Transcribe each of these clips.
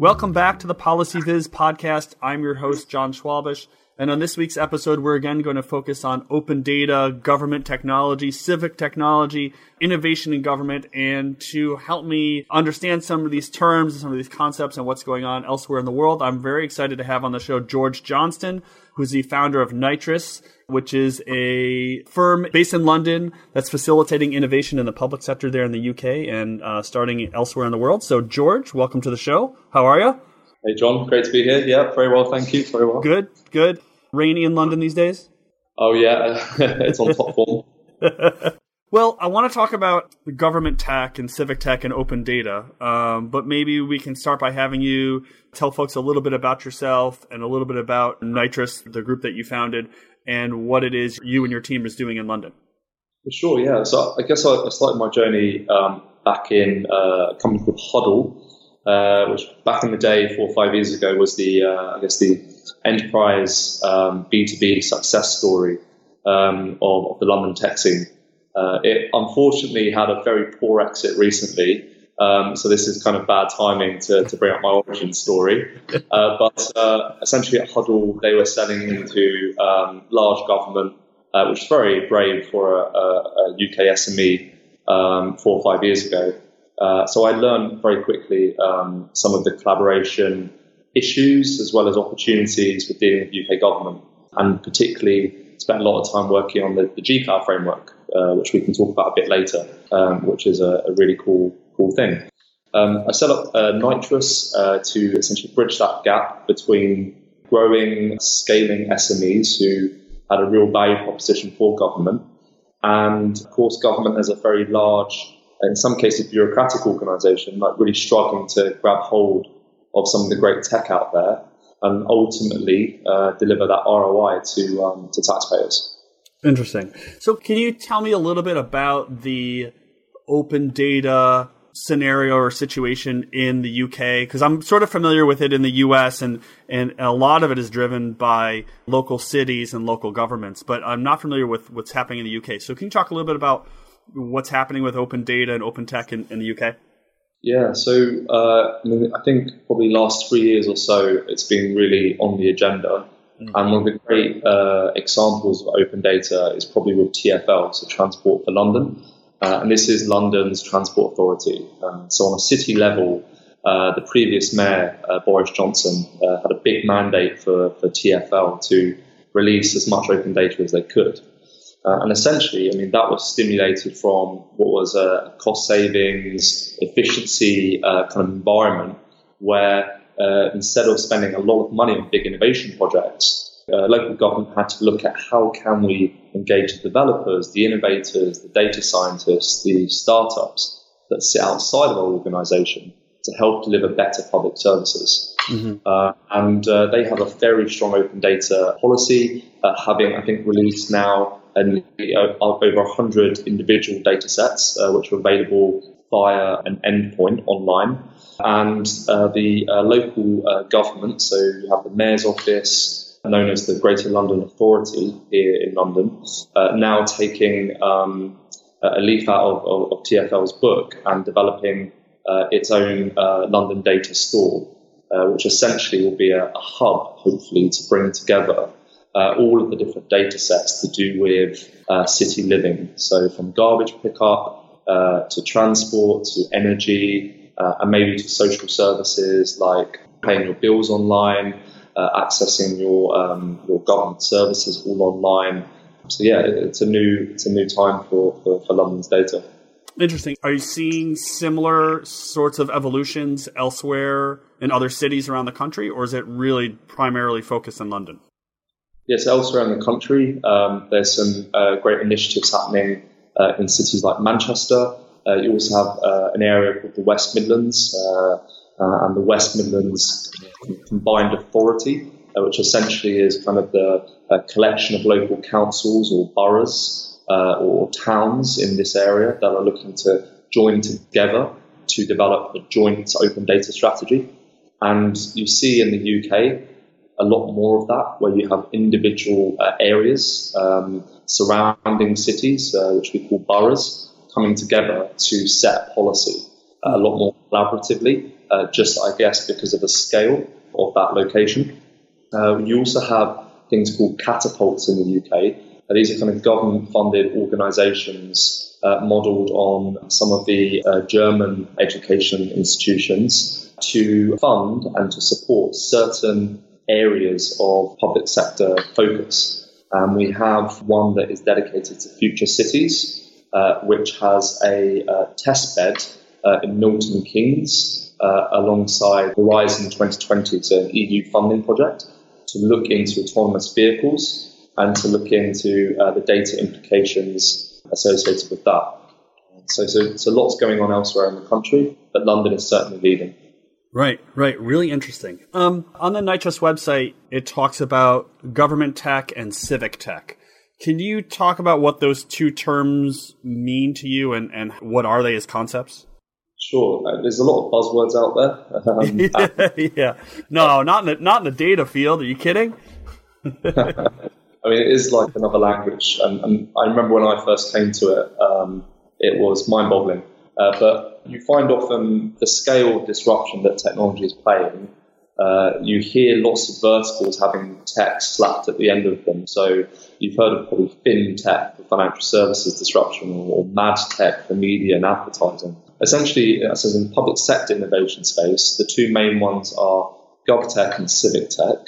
Welcome back to the Policy Viz podcast. I'm your host, Jon Schwabish. And on this week's episode, we're again going to focus on open data, government technology, civic technology, innovation in government. And to help me understand some of these terms and some of these concepts and what's going on elsewhere in the world, I'm very excited to have on the show George Johnston, who's the founder of Nitrous, which is a firm based in London that's facilitating innovation in the public sector there in the UK and uh, starting elsewhere in the world. So, George, welcome to the show. How are you? Hey, John. Great to be here. Yeah, very well. Thank you. Very well. Good, good. Rainy in London these days? Oh, yeah. it's on top form. Well, I want to talk about government tech and civic tech and open data, um, but maybe we can start by having you tell folks a little bit about yourself and a little bit about Nitrous, the group that you founded, and what it is you and your team is doing in London. Sure, yeah. So I guess I started my journey um, back in uh, a company called Huddle, uh, which back in the day, four or five years ago, was the uh, I guess the enterprise um, B2B success story um, of, of, the London tech scene. Uh, it unfortunately had a very poor exit recently, um, so this is kind of bad timing to, to bring up my origin story. Uh, but uh, essentially at Huddle, they were selling into um, large government, uh, which is very brave for a, a, a UK SME um, four or five years ago. Uh, so I learned very quickly um, some of the collaboration issues as well as opportunities with dealing with UK government, and particularly spent a lot of time working on the, the framework, uh, which we can talk about a bit later, um, which is a, a really cool cool thing. Um, I set up uh, Nitrous uh, to essentially bridge that gap between growing, scaling SMEs who had a real value proposition for government. And of course, government has a very large, in some cases, bureaucratic organization, like really struggling to grab hold of some of the great tech out there and ultimately uh, deliver that ROI to, um, to taxpayers. Interesting. So, can you tell me a little bit about the open data scenario or situation in the UK because I'm sort of familiar with it in the US and and a lot of it is driven by local cities and local governments but I'm not familiar with what's happening in the UK so can you talk a little bit about what's happening with open data and open tech in, in the UK yeah so uh, I, mean, I think probably last three years or so it's been really on the agenda mm-hmm. and one of the great uh, examples of open data is probably with TfL so Transport for London uh, and this is London's Transport Authority. Um, so on a city level, uh, the previous mayor, uh, Boris Johnson, uh, had a big mandate for, for TFL to release as much open data as they could. Uh, and essentially, I mean, that was stimulated from what was a cost savings, efficiency uh, kind of environment where instead of spending a lot of money on big innovation projects, uh, local government had to look at how can we engage the developers, the innovators, the data scientists, the startups that sit outside of our organization to help deliver better public services. Mm-hmm. Uh, and uh, they have a very strong open data policy, uh, having, I think, released now an, uh, over 100 individual data sets, uh, which are available via an endpoint online. And the local government, so you have the mayor's office, known as the Greater London Authority here in London, uh, now taking um, a leaf out of, of, of, TFL's book and developing uh, its own uh, London data store, uh, which essentially will be a, a, hub, hopefully, to bring together uh, all of the different data sets to do with uh, city living. So from garbage pickup to transport to energy and maybe to social services like paying your bills online uh, accessing your um, your government services all online. So yeah, it's a new it's a new time for, for, for London's data. Interesting. Are you seeing similar sorts of evolutions elsewhere in other cities around the country, or is it really primarily focused in London? Yes, elsewhere in the country, um, there's some uh, great initiatives happening uh, in cities like Manchester. Uh, you also have uh, an area called the West Midlands, uh, uh, and the West Midlands Combined Authority, which essentially is kind of the collection of local councils or boroughs or towns in this area that are looking to join together to develop a joint open data strategy. And you see in the UK a lot more of that, where you have individual uh, areas um, surrounding cities, uh, which we call boroughs, coming together to set policy. a lot more collaboratively, uh, just I guess because of the scale of that location. Uh, you also have things called catapults in the UK. Uh, these are kind of government funded organizations uh, modeled on some of the uh, German education institutions to fund and to support certain areas of public sector focus. Um, we have one that is dedicated to future cities, uh, which has a uh, test bed uh, in Milton Keynes uh, alongside Horizon 2020, it's an EU funding project to look into autonomous vehicles and to look into uh, the data implications associated with that. So, so, so lots going on elsewhere in the country, but London is certainly leading. Right, right. Really interesting. Um, on the Nitrous website, it talks about government tech and civic tech. Can you talk about what those two terms mean to you and, and what are they as concepts? Sure. Uh, there's a lot of buzzwords out there. Um, yeah. No, not in the, not in the data field. Are you kidding? I mean, it is like another language. And, and I remember when I first came to it, um, it was mind boggling. Uh, but you find often the scale of disruption that technology is playing. Uh, you hear lots of verticals having tech slapped at the end of them. So you've heard of probably FinTech for financial services disruption or, mad tech for media and advertising. Essentially, as in public sector innovation space, the two main ones are GovTech and Civic Tech.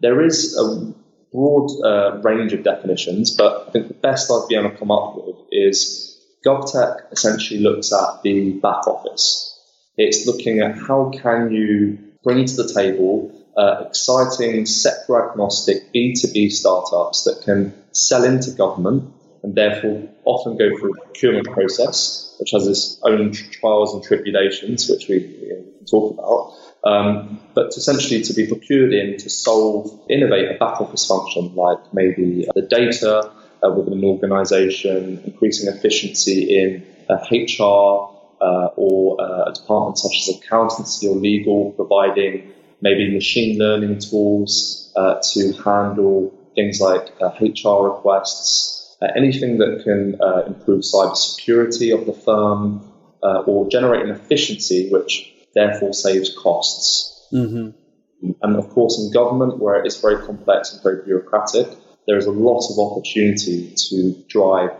There is a broad uh, range of definitions, but I think the best I've been able to come up with is GovTech essentially looks at the back office. It's looking at how can you bring to the table uh, exciting sector agnostic B2B startups that can sell into government and therefore often go through a procurement process, which has its own trials and tribulations, which we, we talk about. Um, but essentially to be procured in to solve, innovate a back office function like maybe the data uh, within an organization, increasing efficiency in uh, HR uh, or uh, a department such as accountancy or legal, providing maybe machine learning tools uh, to handle things like HR uh, requests, anything that can improve cybersecurity of the firm or generate an efficiency which therefore saves costs. Mm-hmm. And of course, in government, where it is very complex and very bureaucratic, there is a lot of opportunity to drive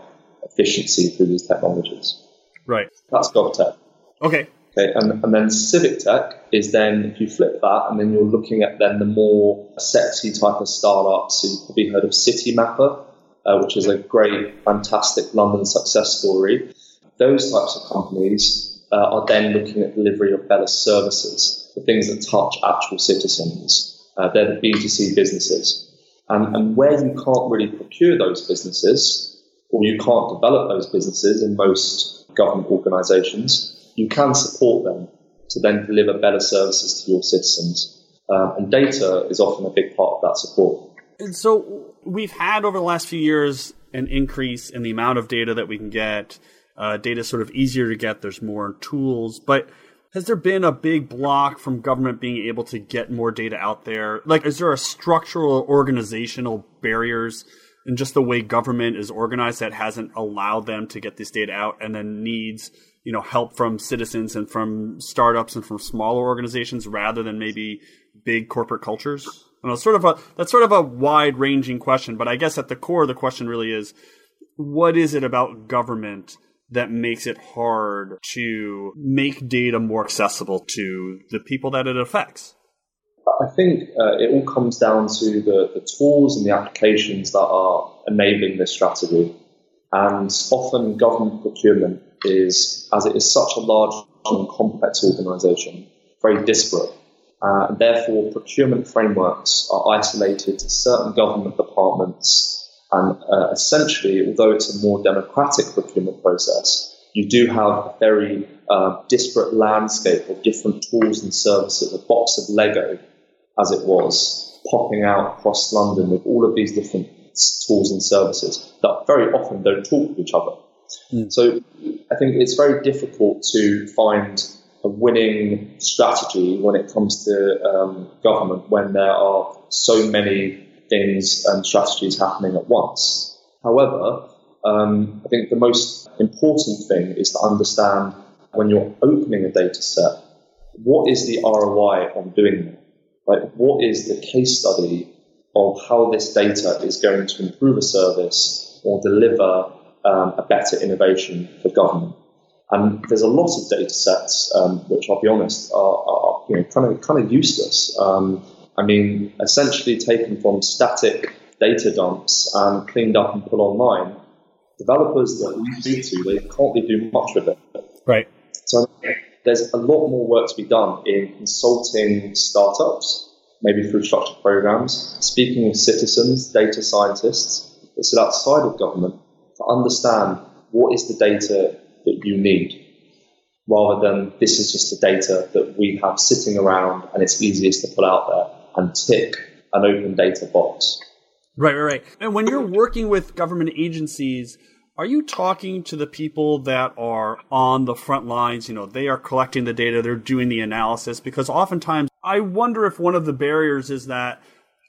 efficiency through these technologies. Right. That's GovTech. Okay. Okay, and, and then civic tech is then if you flip that and then you're looking at then the more sexy type of startups. So you've probably heard of Citymapper, uh, which is a great, fantastic London success story. Those types of companies uh, are then looking at delivery of better services, the things that touch actual citizens. Uh, they're the B2C businesses. And, and where you can't really procure those businesses, or you can't develop those businesses in most government organizations, you can support them to then deliver better services to your citizens. Um, and data is often a big part of that support. And so we've had over the last few years an increase in the amount of data that we can get. Uh, data is sort of easier to get. There's more tools, but has there been a big block from government being able to get more data out there? Like, is there a structural organizational barriers in just the way government is organized that hasn't allowed them to get this data out and then needs, you know, help from citizens and from startups and from smaller organizations rather than maybe big corporate cultures? I know, sort of a, that's sort of a wide ranging question, but I guess at the core the question really is, what is it about government that makes it hard to make data more accessible to the people that it affects? I think uh, it all comes down to the, the tools and the applications that are enabling this strategy. And often government procurement is, as it is such a large and complex organization, very disparate. Uh, therefore, procurement frameworks are isolated to certain government departments and uh, essentially, although it's a more democratic procurement process, you do have a very uh, disparate landscape of different tools and services, a box of Lego, as it was, popping out across London with all of these different tools and services that very often don't talk to each other. Mm. So I think it's very difficult to find a winning strategy when it comes to um, government when there are so many things and strategies happening at once. However, um, I think the most important thing is to understand when you're opening a data set, what is the ROI on doing that? Like, what is the case study of how this data is going to improve a service or deliver um, a better innovation for government? And there's a lot of data sets, um, which I'll be honest, are, are, you know, kind of kind of useless. Um, I mean, essentially taken from static data dumps and cleaned up and put online. Developers that we speak to, they can't really do much with it. Right. So there's a lot more work to be done in consulting startups, maybe through structured programs, speaking with citizens, data scientists that sit outside of government to understand what is the data that you need, rather than this is just the data that we have sitting around and it's easiest to pull out there and tick an open data box. Right, right, right. And when you're working with government agencies, are you talking to the people that are on the front lines? You know, they are collecting the data, they're doing the analysis, because oftentimes I wonder if one of the barriers is that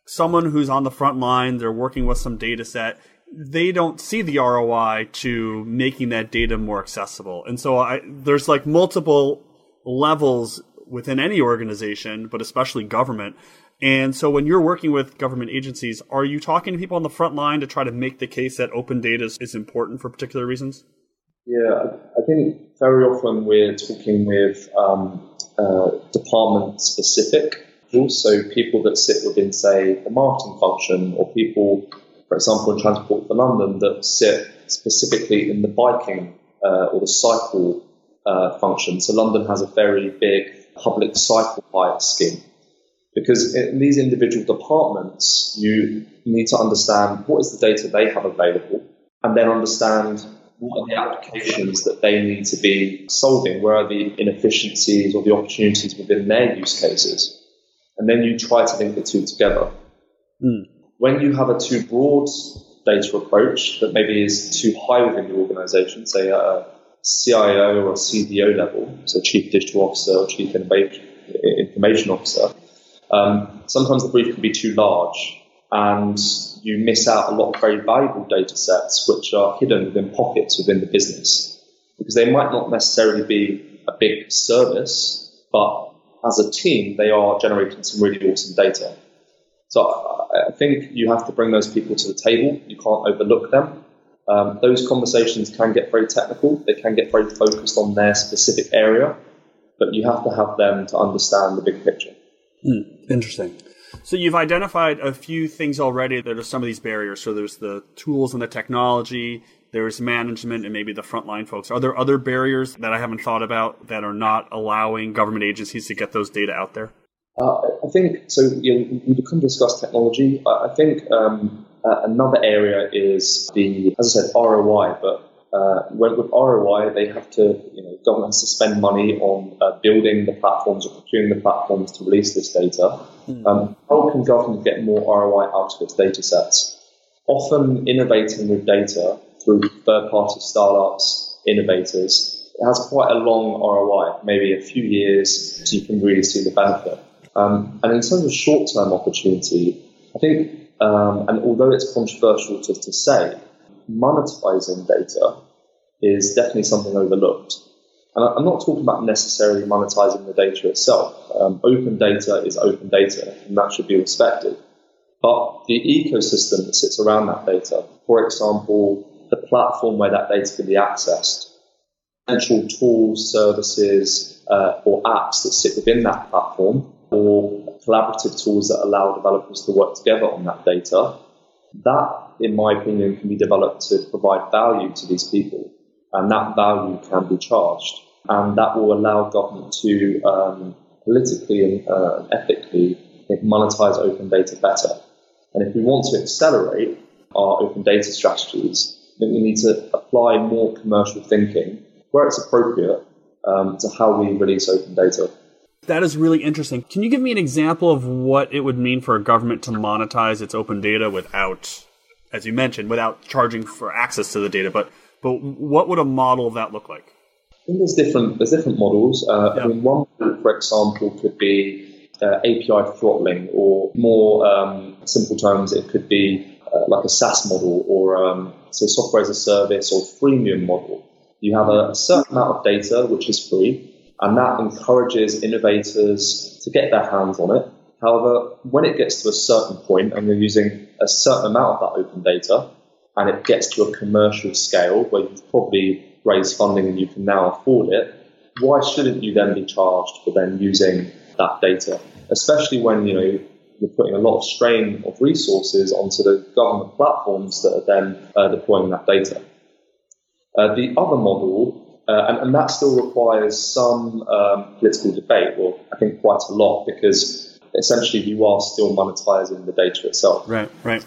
someone who's on the front line, they're working with some data set, they don't see the ROI to making that data more accessible. And so I, there's like multiple levels within any organization, but especially government, and so when you're working with government agencies, are you talking to people on the front line to try to make the case that open data is, is important for particular reasons? Yeah, I think very often we're talking with um, uh, department specific also people that sit within, say, the marketing function, or people, for example, in Transport for London, that sit specifically in the biking uh, or the cycle uh, function. So London has a very big public cycle hire scheme. Because in these individual departments, you need to understand what is the data they have available and then understand what are the applications that they need to be solving, where are the inefficiencies or the opportunities within their use cases. And then you try to link the two together. Mm. When you have a too broad data approach that maybe is too high within the organization, say a CIO or CDO level, so Chief Digital Officer or Chief Information Officer, um, sometimes the brief can be too large and you miss out a lot of very valuable data sets which are hidden within pockets within the business because they might not necessarily be a big service, but as a team, they are generating some really awesome data. So I think you have to bring those people to the table. You can't overlook them. Um, those conversations can get very technical. They can get very focused on their specific area, but you have to have them to understand the big picture. Mm, interesting. So you've identified a few things already that are some of these barriers. So there's the tools and the technology, there's management and maybe the frontline folks. Are there other barriers that I haven't thought about that are not allowing government agencies to get those data out there? Uh, I think so. You know, we can discuss technology. I think um, uh, another area is the, as I said, ROI, but uh, with ROI, they have to, you know, governments to spend money on uh, building the platforms or procuring the platforms to release this data. Mm. Um, how can government get more ROI out of its data sets? Often innovating with data through third-party startups, innovators, it has quite a long ROI, maybe a few years, so you can really see the benefit. Um, and in terms of short-term opportunity, I think, um, and although it's controversial to, to say, monetizing data is definitely something overlooked. And I'm not talking about necessarily monetizing the data itself. Um, open data is open data, and that should be respected. But the ecosystem that sits around that data, for example, the platform where that data can be accessed, potential tools, services, uh, or apps that sit within that platform, or collaborative tools that allow developers to work together on that data, that in my opinion, can be developed to provide value to these people, and that value can be charged, and that will allow government to um, politically and uh, ethically monetize open data better. And if we want to accelerate our open data strategies, then we need to apply more commercial thinking where it's appropriate um, to how we release open data. That is really interesting. Can you give me an example of what it would mean for a government to monetize its open data without as you mentioned, without charging for access to the data. But but what would a model of that look like? I think there's different there's different models. Uh, yeah. I mean, one, for example, could be uh, API throttling, or more um, simple terms, it could be uh, like a SaaS model, or um, say software as a service, or freemium model. You have a, a certain amount of data which is free, and that encourages innovators to get their hands on it. However, when it gets to a certain point and you're using a certain amount of that open data, and it gets to a commercial scale where you've probably raised funding and you can now afford it, why shouldn't you then be charged for then using that data? Especially when you know you're putting a lot of strain of resources onto the government platforms that are then uh, deploying that data. Uh, the other model, uh, and, and, that still requires some um, political debate, or I think quite a lot, because essentially you are still monetizing the data itself. Right, right.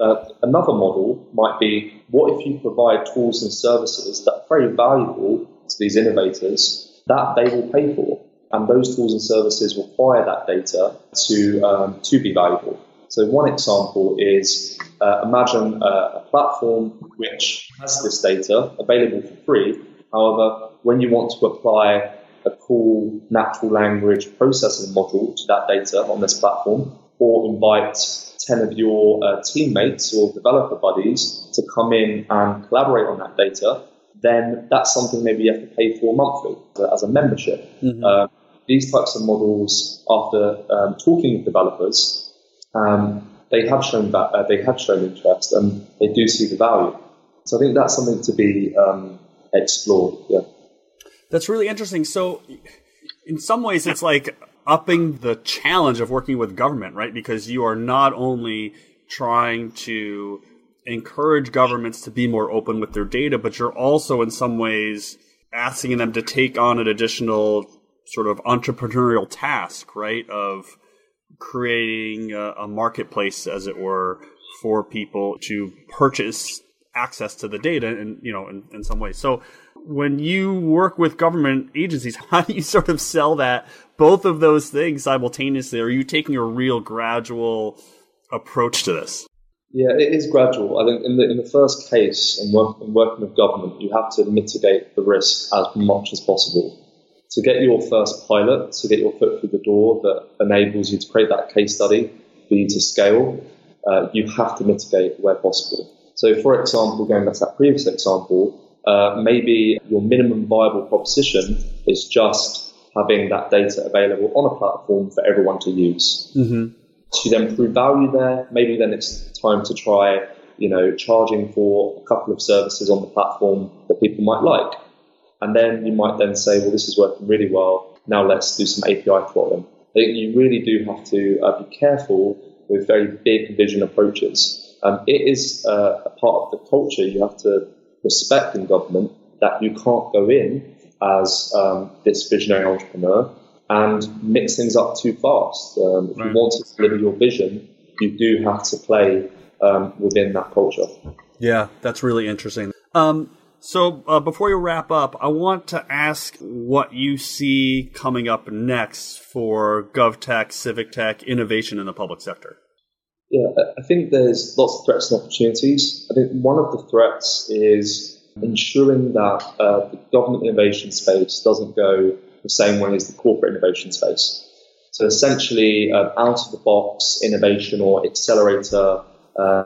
Uh, another model might be what if you provide tools and services that are very valuable to these innovators that they will pay for? And those tools and services require that data to, um, to be valuable. So, one example is uh, imagine a, a platform which has this data available for free. However, when you want to apply a cool natural language processing module to that data on this platform, or invite 10 of your uh, teammates or developer buddies to come in and collaborate on that data, then that's something maybe you have to pay for monthly as a membership. Mm-hmm. Uh, these types of models, after um, talking with developers, um, they have shown that uh, they have shown interest and they do see the value. So I think that's something to be um, explored. Yeah, that's really interesting. So, in some ways, it's like upping the challenge of working with government, right? Because you are not only trying to encourage governments to be more open with their data, but you're also in some ways asking them to take on an additional sort of entrepreneurial task, right? Of creating a, a marketplace, as it were, for people to purchase access to the data and you know in, in some ways so when you work with government agencies how do you sort of sell that both of those things simultaneously are you taking a real gradual approach to this yeah, it is gradual. I think in the in the first case, in, work, in working with government, you have to mitigate the risk as much as possible. To get your first pilot, to get your foot through the door that enables you to create that case study you to scale, uh, you have to mitigate where possible. So, for example, going back to that previous example, uh, maybe your minimum viable proposition is just having that data available on a platform for everyone to use. Mm-hmm to then prove value there. Maybe then it's time to try, you know, charging for a couple of services on the platform that people might like. And then you might then say, well, this is working really well. Now let's do some API throttling. I think you really do have to uh, be careful with very big vision approaches. Um, it is uh, a part of the culture you have to respect in government that you can't go in as um, this visionary entrepreneur and mix things up too fast. Um, if right. you want to deliver your vision, you do have to play um, within that culture. Yeah, that's really interesting. Um, so uh, before you wrap up, I want to ask what you see coming up next for GovTech, civic tech, innovation in the public sector. Yeah, I think there's lots of threats and opportunities. I think one of the threats is ensuring that uh, the government innovation space doesn't go the same way as the corporate innovation space. So essentially, uh, out of the box innovation or accelerator uh,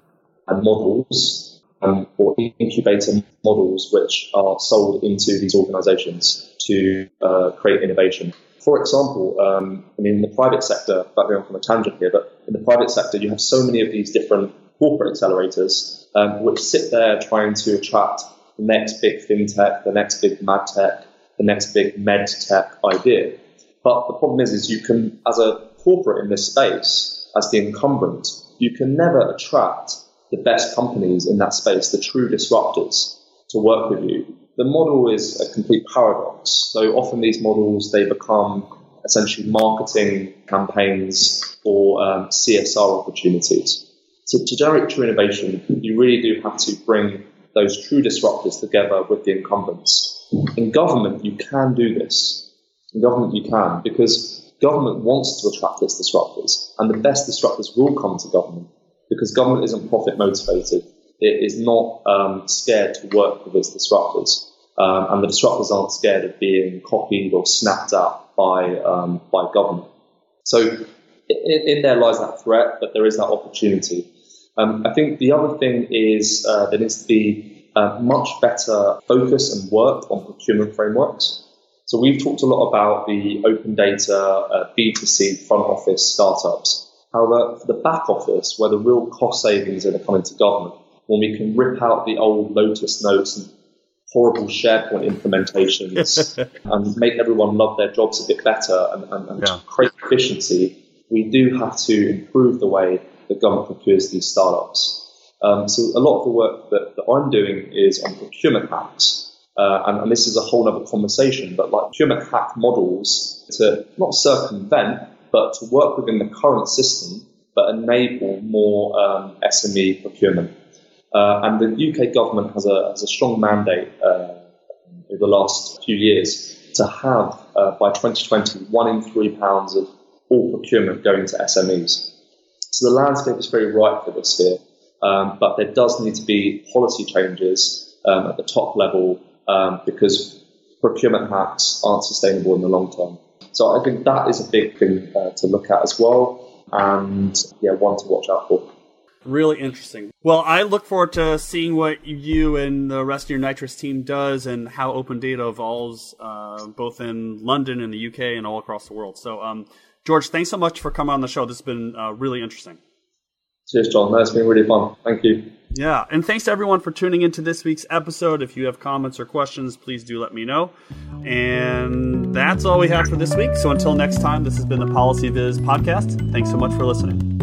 models um, or incubator models which are sold into these organizations to uh, create innovation. For example, um, I mean, in the private sector, but going from a tangent here, but in the private sector, you have so many of these different corporate accelerators um, which sit there trying to attract the next big fintech, the next big mad tech, the next big med tech idea. But the problem is, is you can, as a corporate in this space, as the incumbent, you can never attract the best companies in that space, the true disruptors, to work with you. The model is a complete paradox. So often these models they become essentially marketing campaigns or um, CSR opportunities. So to generate true innovation, you really do have to bring those true disruptors together with the incumbents. In government, you can do this. In government, you can because government wants to attract its disruptors, and the best disruptors will come to government because government isn't profit motivated. It is not um, scared to work with its disruptors, um, and the disruptors aren't scared of being copied or snapped up by um, by government. So in, in, there lies that threat, but there is that opportunity. Um, I think the other thing is uh, there needs to be uh, much better focus and work on procurement frameworks. So we've talked a lot about the open data uh, B2C front office startups. However, for the back office, where the real cost savings are going to government, when we can rip out the old Lotus notes and horrible SharePoint implementations and make everyone love their jobs a bit better and, and, and yeah. create efficiency, we do have to improve the way the government procures these startups. Um, so a lot of the work that, that I'm doing is on procurement hacks. Uh, and, and, this is a whole other conversation, but like procurement hack models to not circumvent, but to work within the current system, but enable more um, SME procurement. Uh, and the UK government has a, has a strong mandate uh, over the last few years to have, uh, by 2020, one in three pounds of all procurement going to SMEs. So the landscape is very ripe for this here, um, but there does need to be policy changes um, at the top level um, because procurement hacks aren't sustainable in the long term. So I think that is a big thing uh, to look at as well, and yeah, one to watch out for. Really interesting. Well, I look forward to seeing what you and the rest of your Nitrous team does and how open data evolves, uh, both in London and the UK and all across the world. So, um, George, thanks so much for coming on the show. This has been uh, really interesting. Cheers, John. That's been really fun. Thank you. Yeah, and thanks to everyone for tuning into this week's episode. If you have comments or questions, please do let me know. And that's all we have for this week. So until next time, this has been the Policy Viz podcast. Thanks so much for listening.